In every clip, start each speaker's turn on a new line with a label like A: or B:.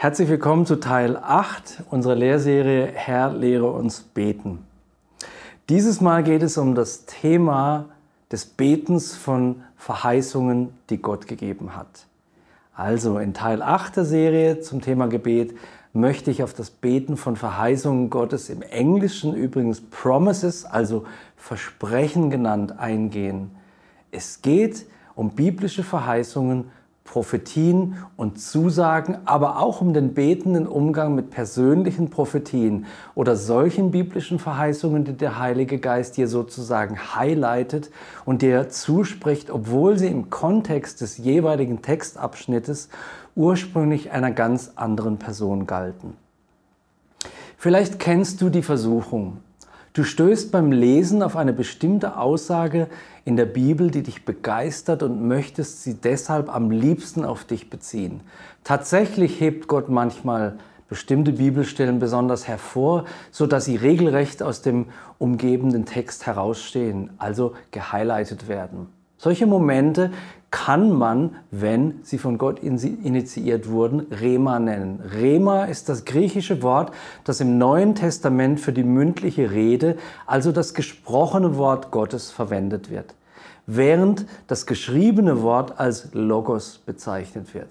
A: Herzlich willkommen zu Teil 8 unserer Lehrserie Herr, lehre uns beten. Dieses Mal geht es um das Thema des Betens von Verheißungen, die Gott gegeben hat. Also in Teil 8 der Serie zum Thema Gebet möchte ich auf das Beten von Verheißungen Gottes im Englischen übrigens Promises, also Versprechen genannt, eingehen. Es geht um biblische Verheißungen Prophetien und Zusagen, aber auch um den betenden Umgang mit persönlichen Prophetien oder solchen biblischen Verheißungen, die der Heilige Geist dir sozusagen highlightet und dir zuspricht, obwohl sie im Kontext des jeweiligen Textabschnittes ursprünglich einer ganz anderen Person galten. Vielleicht kennst du die Versuchung, Du stößt beim Lesen auf eine bestimmte Aussage in der Bibel, die dich begeistert und möchtest sie deshalb am liebsten auf dich beziehen. Tatsächlich hebt Gott manchmal bestimmte Bibelstellen besonders hervor, so dass sie regelrecht aus dem umgebenden Text herausstehen, also gehighlightet werden. Solche Momente kann man, wenn sie von Gott initiiert wurden, Rema nennen. Rema ist das griechische Wort, das im Neuen Testament für die mündliche Rede, also das gesprochene Wort Gottes, verwendet wird, während das geschriebene Wort als Logos bezeichnet wird.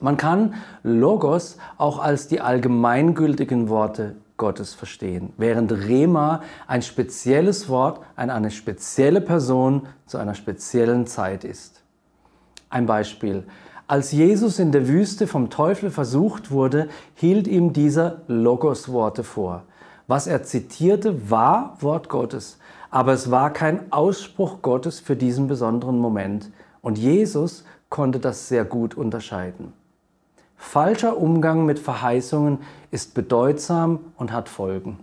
A: Man kann Logos auch als die allgemeingültigen Worte Gottes verstehen, während Rema ein spezielles Wort an eine spezielle Person zu einer speziellen Zeit ist. Ein Beispiel. Als Jesus in der Wüste vom Teufel versucht wurde, hielt ihm dieser Logos-Worte vor. Was er zitierte, war Wort Gottes, aber es war kein Ausspruch Gottes für diesen besonderen Moment. Und Jesus konnte das sehr gut unterscheiden. Falscher Umgang mit Verheißungen ist bedeutsam und hat Folgen.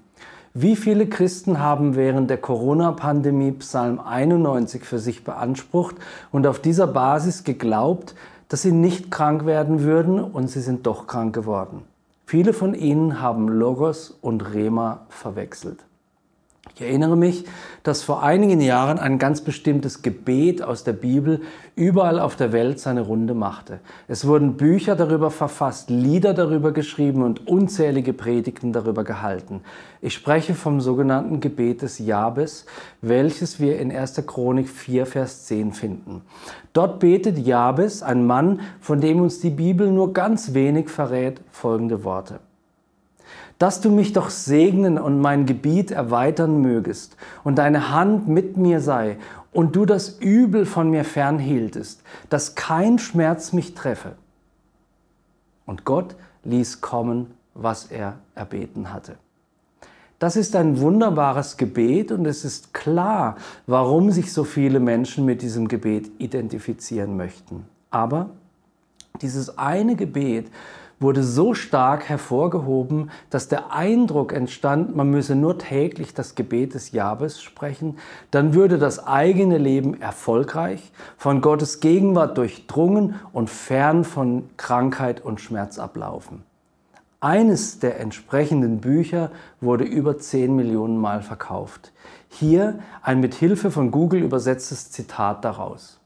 A: Wie viele Christen haben während der Corona-Pandemie Psalm 91 für sich beansprucht und auf dieser Basis geglaubt, dass sie nicht krank werden würden und sie sind doch krank geworden. Viele von ihnen haben Logos und Rema verwechselt. Ich erinnere mich, dass vor einigen Jahren ein ganz bestimmtes Gebet aus der Bibel überall auf der Welt seine Runde machte. Es wurden Bücher darüber verfasst, Lieder darüber geschrieben und unzählige Predigten darüber gehalten. Ich spreche vom sogenannten Gebet des Jabes, welches wir in 1. Chronik 4, Vers 10 finden. Dort betet Jabes, ein Mann, von dem uns die Bibel nur ganz wenig verrät, folgende Worte dass du mich doch segnen und mein Gebiet erweitern mögest und deine Hand mit mir sei und du das Übel von mir fernhieltest, dass kein Schmerz mich treffe. Und Gott ließ kommen, was er erbeten hatte. Das ist ein wunderbares Gebet und es ist klar, warum sich so viele Menschen mit diesem Gebet identifizieren möchten. Aber dieses eine Gebet wurde so stark hervorgehoben, dass der Eindruck entstand, man müsse nur täglich das Gebet des Jabes sprechen, dann würde das eigene Leben erfolgreich, von Gottes Gegenwart durchdrungen und fern von Krankheit und Schmerz ablaufen. Eines der entsprechenden Bücher wurde über 10 Millionen Mal verkauft. Hier ein mit Hilfe von Google übersetztes Zitat daraus.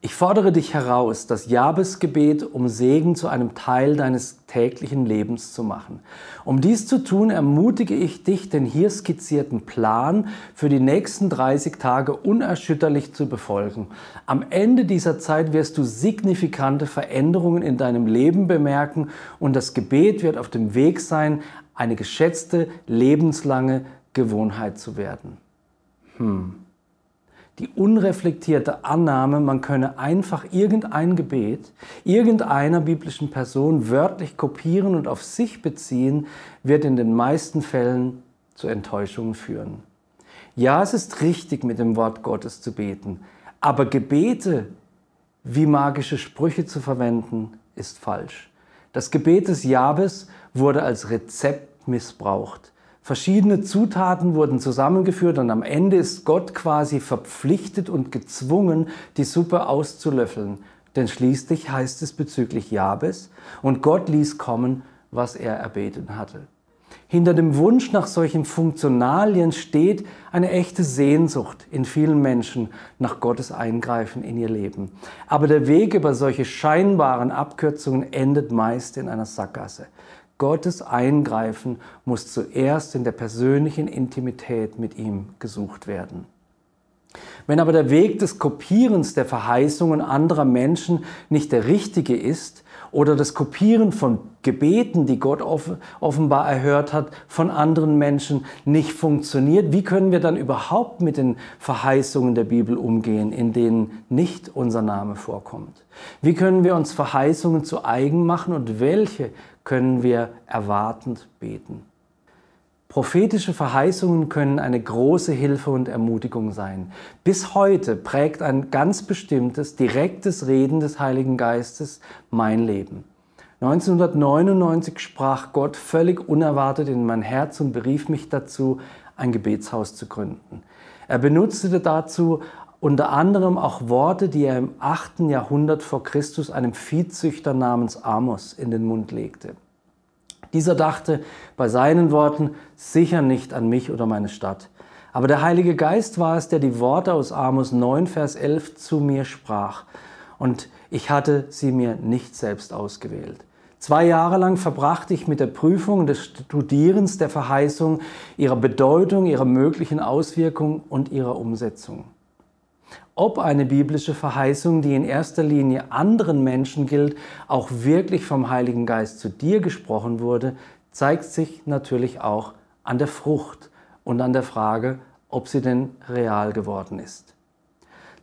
A: Ich fordere dich heraus, das Jabesgebet um Segen zu einem Teil deines täglichen Lebens zu machen. Um dies zu tun, ermutige ich dich, den hier skizzierten Plan für die nächsten 30 Tage unerschütterlich zu befolgen. Am Ende dieser Zeit wirst du signifikante Veränderungen in deinem Leben bemerken und das Gebet wird auf dem Weg sein, eine geschätzte, lebenslange Gewohnheit zu werden. Hm die unreflektierte Annahme, man könne einfach irgendein Gebet irgendeiner biblischen Person wörtlich kopieren und auf sich beziehen, wird in den meisten Fällen zu Enttäuschungen führen. Ja, es ist richtig, mit dem Wort Gottes zu beten, aber Gebete wie magische Sprüche zu verwenden, ist falsch. Das Gebet des Jabes wurde als Rezept missbraucht. Verschiedene Zutaten wurden zusammengeführt und am Ende ist Gott quasi verpflichtet und gezwungen, die Suppe auszulöffeln. Denn schließlich heißt es bezüglich Jabes, und Gott ließ kommen, was er erbeten hatte. Hinter dem Wunsch nach solchen Funktionalien steht eine echte Sehnsucht in vielen Menschen nach Gottes Eingreifen in ihr Leben. Aber der Weg über solche scheinbaren Abkürzungen endet meist in einer Sackgasse. Gottes Eingreifen muss zuerst in der persönlichen Intimität mit ihm gesucht werden. Wenn aber der Weg des Kopierens der Verheißungen anderer Menschen nicht der richtige ist oder das Kopieren von Gebeten, die Gott offenbar erhört hat, von anderen Menschen nicht funktioniert, wie können wir dann überhaupt mit den Verheißungen der Bibel umgehen, in denen nicht unser Name vorkommt? Wie können wir uns Verheißungen zu eigen machen und welche können wir erwartend beten? Prophetische Verheißungen können eine große Hilfe und Ermutigung sein. Bis heute prägt ein ganz bestimmtes, direktes Reden des Heiligen Geistes mein Leben. 1999 sprach Gott völlig unerwartet in mein Herz und berief mich dazu, ein Gebetshaus zu gründen. Er benutzte dazu unter anderem auch Worte, die er im 8. Jahrhundert vor Christus einem Viehzüchter namens Amos in den Mund legte. Dieser dachte bei seinen Worten sicher nicht an mich oder meine Stadt. Aber der Heilige Geist war es, der die Worte aus Amos 9, Vers 11 zu mir sprach. Und ich hatte sie mir nicht selbst ausgewählt. Zwei Jahre lang verbrachte ich mit der Prüfung des Studierens der Verheißung, ihrer Bedeutung, ihrer möglichen Auswirkung und ihrer Umsetzung ob eine biblische Verheißung, die in erster Linie anderen Menschen gilt, auch wirklich vom Heiligen Geist zu dir gesprochen wurde, zeigt sich natürlich auch an der Frucht und an der Frage, ob sie denn real geworden ist.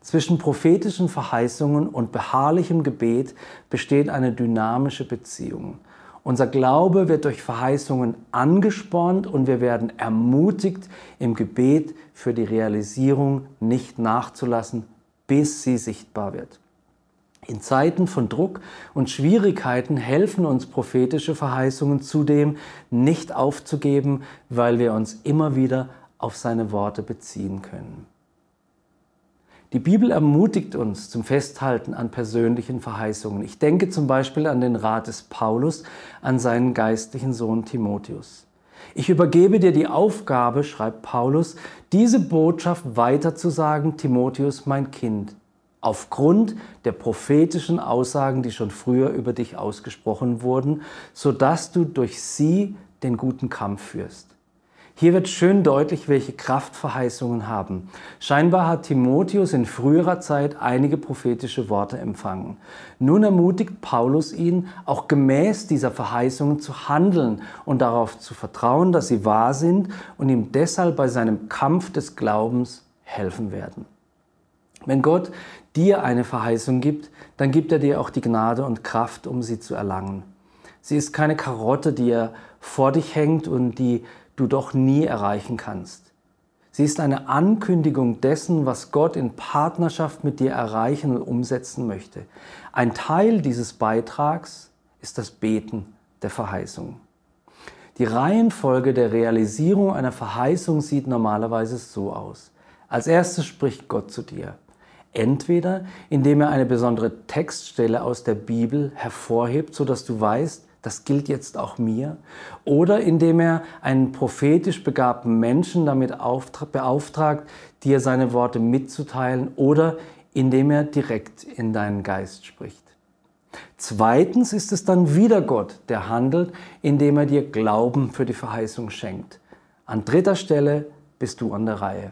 A: Zwischen prophetischen Verheißungen und beharrlichem Gebet besteht eine dynamische Beziehung. Unser Glaube wird durch Verheißungen angespornt und wir werden ermutigt, im Gebet für die Realisierung nicht nachzulassen, bis sie sichtbar wird. In Zeiten von Druck und Schwierigkeiten helfen uns prophetische Verheißungen zudem, nicht aufzugeben, weil wir uns immer wieder auf seine Worte beziehen können. Die Bibel ermutigt uns zum Festhalten an persönlichen Verheißungen. Ich denke zum Beispiel an den Rat des Paulus an seinen geistlichen Sohn Timotheus. Ich übergebe dir die Aufgabe, schreibt Paulus, diese Botschaft weiterzusagen, Timotheus, mein Kind, aufgrund der prophetischen Aussagen, die schon früher über dich ausgesprochen wurden, sodass du durch sie den guten Kampf führst. Hier wird schön deutlich, welche Kraftverheißungen haben. Scheinbar hat Timotheus in früherer Zeit einige prophetische Worte empfangen. Nun ermutigt Paulus ihn, auch gemäß dieser Verheißungen zu handeln und darauf zu vertrauen, dass sie wahr sind und ihm deshalb bei seinem Kampf des Glaubens helfen werden. Wenn Gott dir eine Verheißung gibt, dann gibt er dir auch die Gnade und Kraft, um sie zu erlangen. Sie ist keine Karotte, die er vor dich hängt und die du doch nie erreichen kannst. Sie ist eine Ankündigung dessen, was Gott in Partnerschaft mit dir erreichen und umsetzen möchte. Ein Teil dieses Beitrags ist das Beten der Verheißung. Die Reihenfolge der Realisierung einer Verheißung sieht normalerweise so aus. Als erstes spricht Gott zu dir. Entweder indem er eine besondere Textstelle aus der Bibel hervorhebt, sodass du weißt, das gilt jetzt auch mir. Oder indem er einen prophetisch begabten Menschen damit beauftragt, dir seine Worte mitzuteilen oder indem er direkt in deinen Geist spricht. Zweitens ist es dann wieder Gott, der handelt, indem er dir Glauben für die Verheißung schenkt. An dritter Stelle bist du an der Reihe.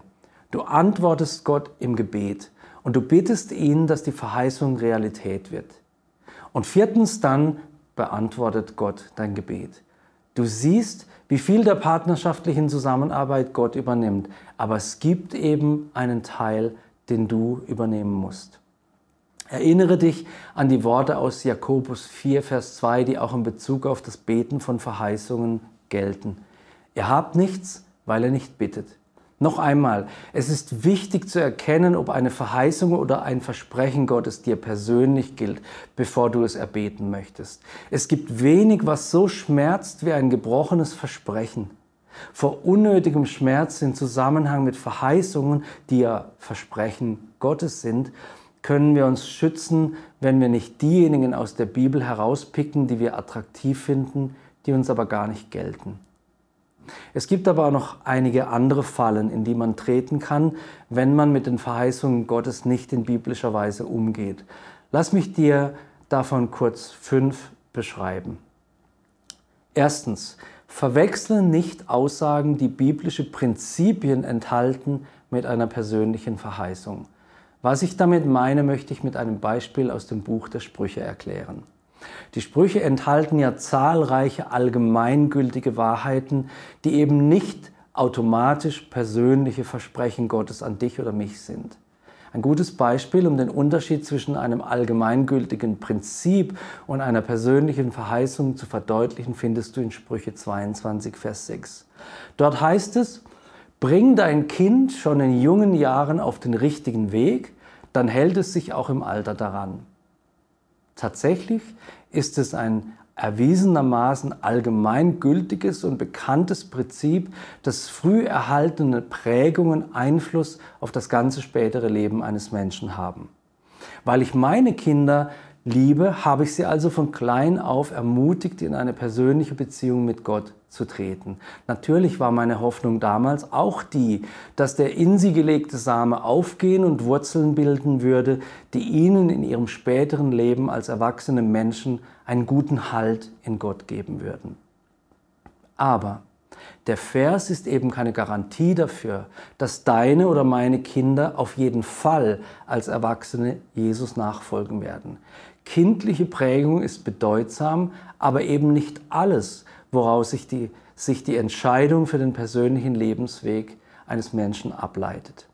A: Du antwortest Gott im Gebet und du bittest ihn, dass die Verheißung Realität wird. Und viertens dann beantwortet Gott dein Gebet. Du siehst, wie viel der partnerschaftlichen Zusammenarbeit Gott übernimmt, aber es gibt eben einen Teil, den du übernehmen musst. Erinnere dich an die Worte aus Jakobus 4, Vers 2, die auch in Bezug auf das Beten von Verheißungen gelten. Ihr habt nichts, weil ihr nicht bittet. Noch einmal, es ist wichtig zu erkennen, ob eine Verheißung oder ein Versprechen Gottes dir persönlich gilt, bevor du es erbeten möchtest. Es gibt wenig, was so schmerzt wie ein gebrochenes Versprechen. Vor unnötigem Schmerz in Zusammenhang mit Verheißungen, die ja Versprechen Gottes sind, können wir uns schützen, wenn wir nicht diejenigen aus der Bibel herauspicken, die wir attraktiv finden, die uns aber gar nicht gelten. Es gibt aber auch noch einige andere Fallen, in die man treten kann, wenn man mit den Verheißungen Gottes nicht in biblischer Weise umgeht. Lass mich dir davon kurz fünf beschreiben. Erstens, verwechsle nicht Aussagen, die biblische Prinzipien enthalten, mit einer persönlichen Verheißung. Was ich damit meine, möchte ich mit einem Beispiel aus dem Buch der Sprüche erklären. Die Sprüche enthalten ja zahlreiche allgemeingültige Wahrheiten, die eben nicht automatisch persönliche Versprechen Gottes an dich oder mich sind. Ein gutes Beispiel, um den Unterschied zwischen einem allgemeingültigen Prinzip und einer persönlichen Verheißung zu verdeutlichen, findest du in Sprüche 22, Vers 6. Dort heißt es, bring dein Kind schon in jungen Jahren auf den richtigen Weg, dann hält es sich auch im Alter daran. Tatsächlich ist es ein erwiesenermaßen allgemeingültiges und bekanntes Prinzip, dass früh erhaltene Prägungen Einfluss auf das ganze spätere Leben eines Menschen haben. Weil ich meine Kinder liebe, habe ich sie also von klein auf ermutigt, in eine persönliche Beziehung mit Gott zu treten. Natürlich war meine Hoffnung damals auch die, dass der in sie gelegte Same aufgehen und Wurzeln bilden würde, die ihnen in ihrem späteren Leben als erwachsene Menschen einen guten Halt in Gott geben würden. Aber der Vers ist eben keine Garantie dafür, dass deine oder meine Kinder auf jeden Fall als Erwachsene Jesus nachfolgen werden. Kindliche Prägung ist bedeutsam, aber eben nicht alles, woraus sich die, sich die Entscheidung für den persönlichen Lebensweg eines Menschen ableitet.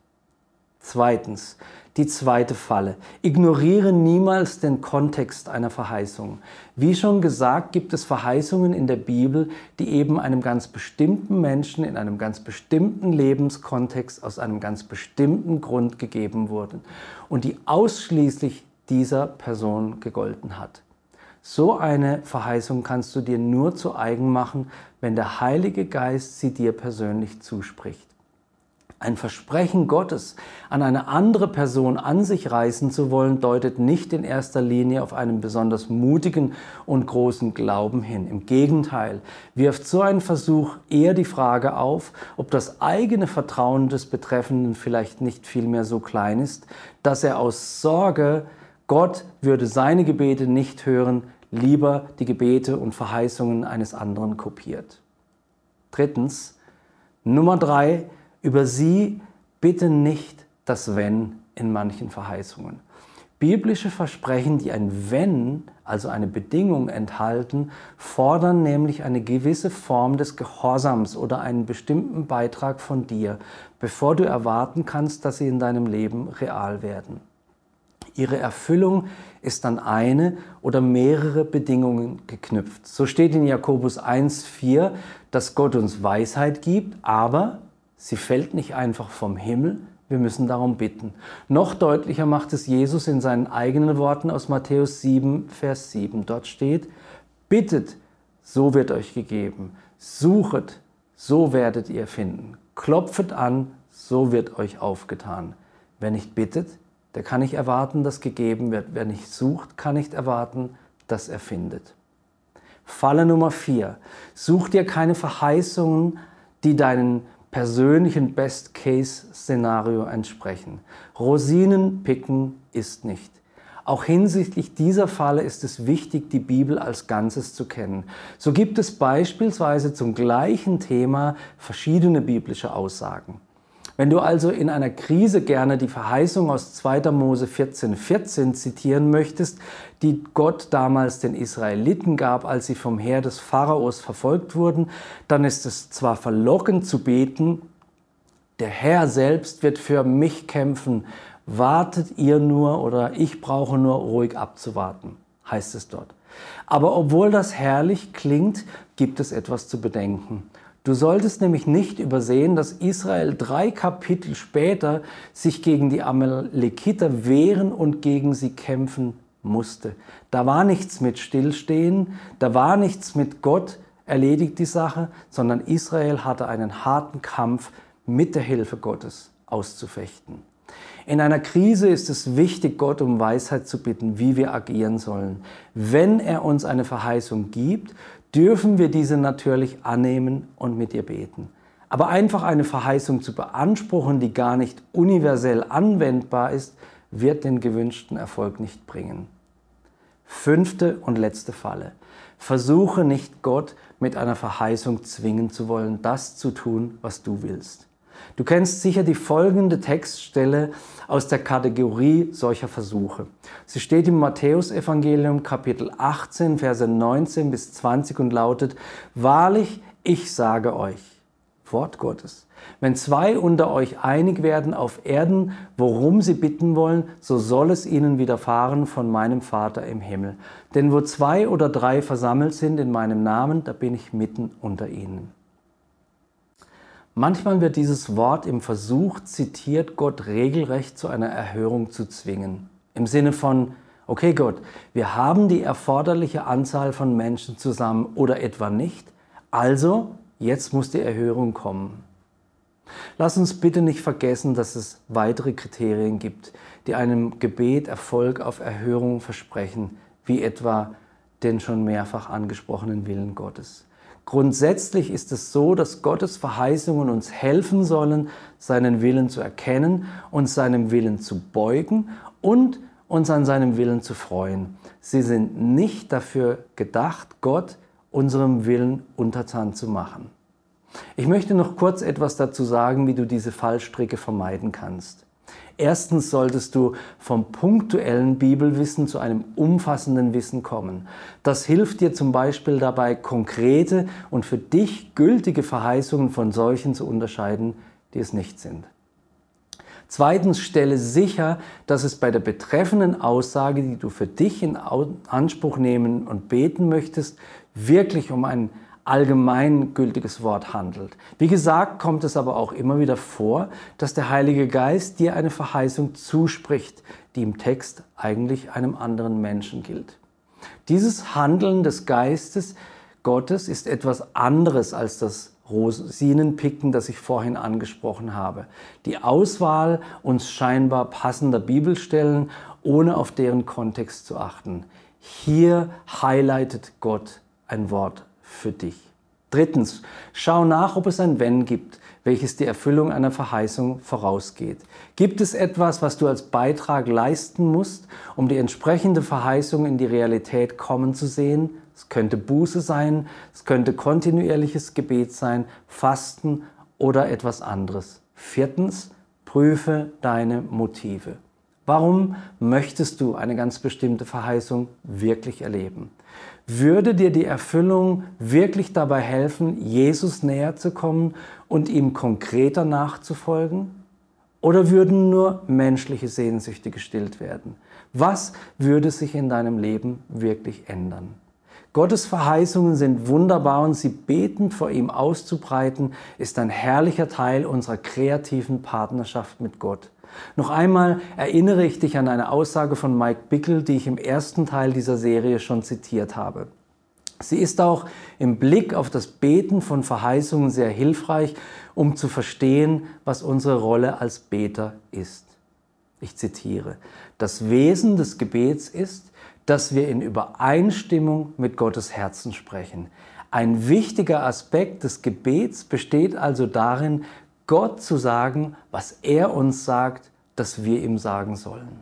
A: Zweitens, die zweite Falle. Ignoriere niemals den Kontext einer Verheißung. Wie schon gesagt, gibt es Verheißungen in der Bibel, die eben einem ganz bestimmten Menschen in einem ganz bestimmten Lebenskontext aus einem ganz bestimmten Grund gegeben wurden und die ausschließlich dieser Person gegolten hat. So eine Verheißung kannst du dir nur zu eigen machen, wenn der Heilige Geist sie dir persönlich zuspricht. Ein Versprechen Gottes an eine andere Person an sich reißen zu wollen, deutet nicht in erster Linie auf einen besonders mutigen und großen Glauben hin. Im Gegenteil, wirft so ein Versuch eher die Frage auf, ob das eigene Vertrauen des Betreffenden vielleicht nicht vielmehr so klein ist, dass er aus Sorge, Gott würde seine Gebete nicht hören, lieber die Gebete und Verheißungen eines anderen kopiert. Drittens, Nummer drei, über sie bitte nicht das Wenn in manchen Verheißungen. Biblische Versprechen, die ein Wenn, also eine Bedingung enthalten, fordern nämlich eine gewisse Form des Gehorsams oder einen bestimmten Beitrag von dir, bevor du erwarten kannst, dass sie in deinem Leben real werden. Ihre Erfüllung ist an eine oder mehrere Bedingungen geknüpft. So steht in Jakobus 1.4, dass Gott uns Weisheit gibt, aber sie fällt nicht einfach vom Himmel, wir müssen darum bitten. Noch deutlicher macht es Jesus in seinen eigenen Worten aus Matthäus 7, Vers 7. Dort steht, bittet, so wird euch gegeben. Suchet, so werdet ihr finden. Klopfet an, so wird euch aufgetan. Wer nicht bittet, der kann nicht erwarten, dass gegeben wird. Wer nicht sucht, kann nicht erwarten, dass er findet. Falle Nummer vier. Such dir keine Verheißungen, die deinen persönlichen Best-Case-Szenario entsprechen. Rosinen picken ist nicht. Auch hinsichtlich dieser Falle ist es wichtig, die Bibel als Ganzes zu kennen. So gibt es beispielsweise zum gleichen Thema verschiedene biblische Aussagen. Wenn du also in einer Krise gerne die Verheißung aus 2. Mose 14, 14 zitieren möchtest, die Gott damals den Israeliten gab, als sie vom Heer des Pharaos verfolgt wurden, dann ist es zwar verlockend zu beten, der Herr selbst wird für mich kämpfen, wartet ihr nur oder ich brauche nur ruhig abzuwarten, heißt es dort. Aber obwohl das herrlich klingt, gibt es etwas zu bedenken. Du solltest nämlich nicht übersehen, dass Israel drei Kapitel später sich gegen die Amalekiter wehren und gegen sie kämpfen musste. Da war nichts mit Stillstehen, da war nichts mit Gott erledigt die Sache, sondern Israel hatte einen harten Kampf mit der Hilfe Gottes auszufechten. In einer Krise ist es wichtig, Gott um Weisheit zu bitten, wie wir agieren sollen. Wenn er uns eine Verheißung gibt, dürfen wir diese natürlich annehmen und mit ihr beten. Aber einfach eine Verheißung zu beanspruchen, die gar nicht universell anwendbar ist, wird den gewünschten Erfolg nicht bringen. Fünfte und letzte Falle. Versuche nicht Gott mit einer Verheißung zwingen zu wollen, das zu tun, was du willst. Du kennst sicher die folgende Textstelle aus der Kategorie solcher Versuche. Sie steht im Matthäusevangelium Kapitel 18, Verse 19 bis 20 und lautet, Wahrlich, ich sage euch, Wort Gottes, wenn zwei unter euch einig werden auf Erden, worum sie bitten wollen, so soll es ihnen widerfahren von meinem Vater im Himmel. Denn wo zwei oder drei versammelt sind in meinem Namen, da bin ich mitten unter ihnen. Manchmal wird dieses Wort im Versuch zitiert, Gott regelrecht zu einer Erhörung zu zwingen. Im Sinne von, okay Gott, wir haben die erforderliche Anzahl von Menschen zusammen oder etwa nicht, also jetzt muss die Erhörung kommen. Lass uns bitte nicht vergessen, dass es weitere Kriterien gibt, die einem Gebet Erfolg auf Erhörung versprechen, wie etwa den schon mehrfach angesprochenen Willen Gottes. Grundsätzlich ist es so, dass Gottes Verheißungen uns helfen sollen, seinen Willen zu erkennen, uns seinem Willen zu beugen und uns an seinem Willen zu freuen. Sie sind nicht dafür gedacht, Gott unserem Willen untertan zu machen. Ich möchte noch kurz etwas dazu sagen, wie du diese Fallstricke vermeiden kannst. Erstens solltest du vom punktuellen Bibelwissen zu einem umfassenden Wissen kommen. Das hilft dir zum Beispiel dabei, konkrete und für dich gültige Verheißungen von solchen zu unterscheiden, die es nicht sind. Zweitens stelle sicher, dass es bei der betreffenden Aussage, die du für dich in Anspruch nehmen und beten möchtest, wirklich um ein allgemeingültiges Wort handelt. Wie gesagt, kommt es aber auch immer wieder vor, dass der Heilige Geist dir eine Verheißung zuspricht, die im Text eigentlich einem anderen Menschen gilt. Dieses Handeln des Geistes Gottes ist etwas anderes als das Rosinenpicken, das ich vorhin angesprochen habe. Die Auswahl uns scheinbar passender Bibelstellen, ohne auf deren Kontext zu achten. Hier highlightet Gott ein Wort für dich. Drittens, schau nach, ob es ein Wenn gibt, welches die Erfüllung einer Verheißung vorausgeht. Gibt es etwas, was du als Beitrag leisten musst, um die entsprechende Verheißung in die Realität kommen zu sehen? Es könnte Buße sein, es könnte kontinuierliches Gebet sein, Fasten oder etwas anderes. Viertens, prüfe deine Motive. Warum möchtest du eine ganz bestimmte Verheißung wirklich erleben? Würde dir die Erfüllung wirklich dabei helfen, Jesus näher zu kommen und ihm konkreter nachzufolgen? Oder würden nur menschliche Sehnsüchte gestillt werden? Was würde sich in deinem Leben wirklich ändern? Gottes Verheißungen sind wunderbar und sie betend vor ihm auszubreiten, ist ein herrlicher Teil unserer kreativen Partnerschaft mit Gott. Noch einmal erinnere ich dich an eine Aussage von Mike Bickel, die ich im ersten Teil dieser Serie schon zitiert habe. Sie ist auch im Blick auf das Beten von Verheißungen sehr hilfreich, um zu verstehen, was unsere Rolle als Beter ist. Ich zitiere, das Wesen des Gebets ist, dass wir in Übereinstimmung mit Gottes Herzen sprechen. Ein wichtiger Aspekt des Gebets besteht also darin, Gott zu sagen, was er uns sagt, dass wir ihm sagen sollen.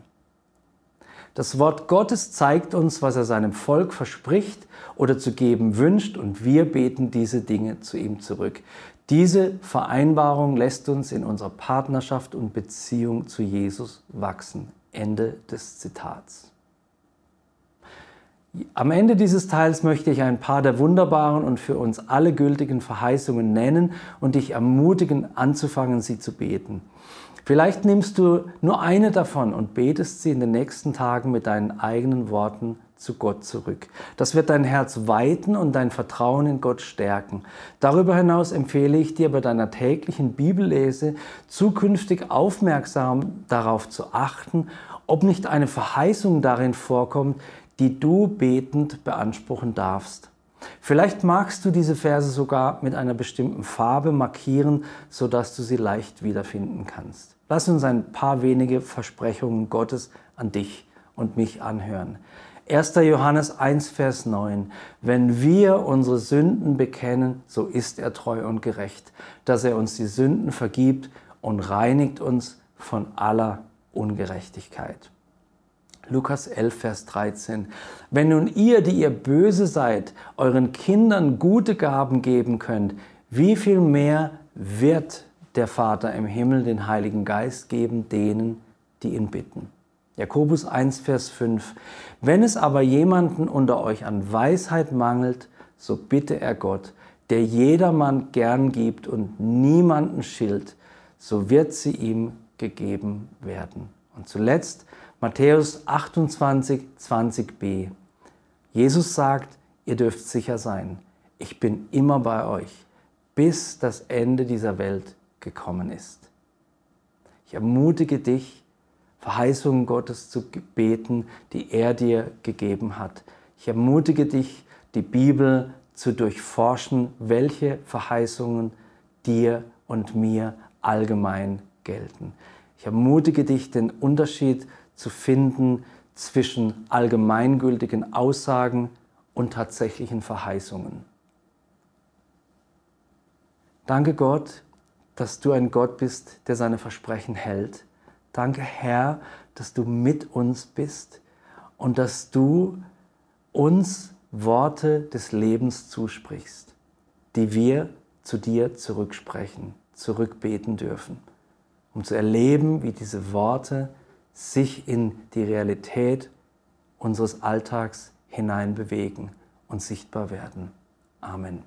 A: Das Wort Gottes zeigt uns, was er seinem Volk verspricht oder zu geben wünscht und wir beten diese Dinge zu ihm zurück. Diese Vereinbarung lässt uns in unserer Partnerschaft und Beziehung zu Jesus wachsen. Ende des Zitats. Am Ende dieses Teils möchte ich ein paar der wunderbaren und für uns alle gültigen Verheißungen nennen und dich ermutigen, anzufangen, sie zu beten. Vielleicht nimmst du nur eine davon und betest sie in den nächsten Tagen mit deinen eigenen Worten zu Gott zurück. Das wird dein Herz weiten und dein Vertrauen in Gott stärken. Darüber hinaus empfehle ich dir bei deiner täglichen Bibellese zukünftig aufmerksam darauf zu achten, ob nicht eine Verheißung darin vorkommt, die du betend beanspruchen darfst. Vielleicht magst du diese Verse sogar mit einer bestimmten Farbe markieren, sodass du sie leicht wiederfinden kannst. Lass uns ein paar wenige Versprechungen Gottes an dich und mich anhören. 1. Johannes 1, Vers 9. Wenn wir unsere Sünden bekennen, so ist er treu und gerecht, dass er uns die Sünden vergibt und reinigt uns von aller Ungerechtigkeit. Lukas 11, Vers 13. Wenn nun ihr, die ihr böse seid, euren Kindern gute Gaben geben könnt, wie viel mehr wird der Vater im Himmel den Heiligen Geist geben denen, die ihn bitten? Jakobus 1, Vers 5. Wenn es aber jemanden unter euch an Weisheit mangelt, so bitte er Gott, der jedermann gern gibt und niemanden schilt, so wird sie ihm gegeben werden. Und zuletzt Matthäus 28, 20b. Jesus sagt, ihr dürft sicher sein, ich bin immer bei euch, bis das Ende dieser Welt gekommen ist. Ich ermutige dich, Verheißungen Gottes zu beten, die er dir gegeben hat. Ich ermutige dich, die Bibel zu durchforschen, welche Verheißungen dir und mir allgemein gelten. Ich ermutige dich, den Unterschied zu finden zwischen allgemeingültigen Aussagen und tatsächlichen Verheißungen. Danke Gott, dass du ein Gott bist, der seine Versprechen hält Danke, Herr, dass du mit uns bist und dass du uns Worte des Lebens zusprichst, die wir zu dir zurücksprechen, zurückbeten dürfen, um zu erleben, wie diese Worte sich in die Realität unseres Alltags hinein bewegen und sichtbar werden. Amen.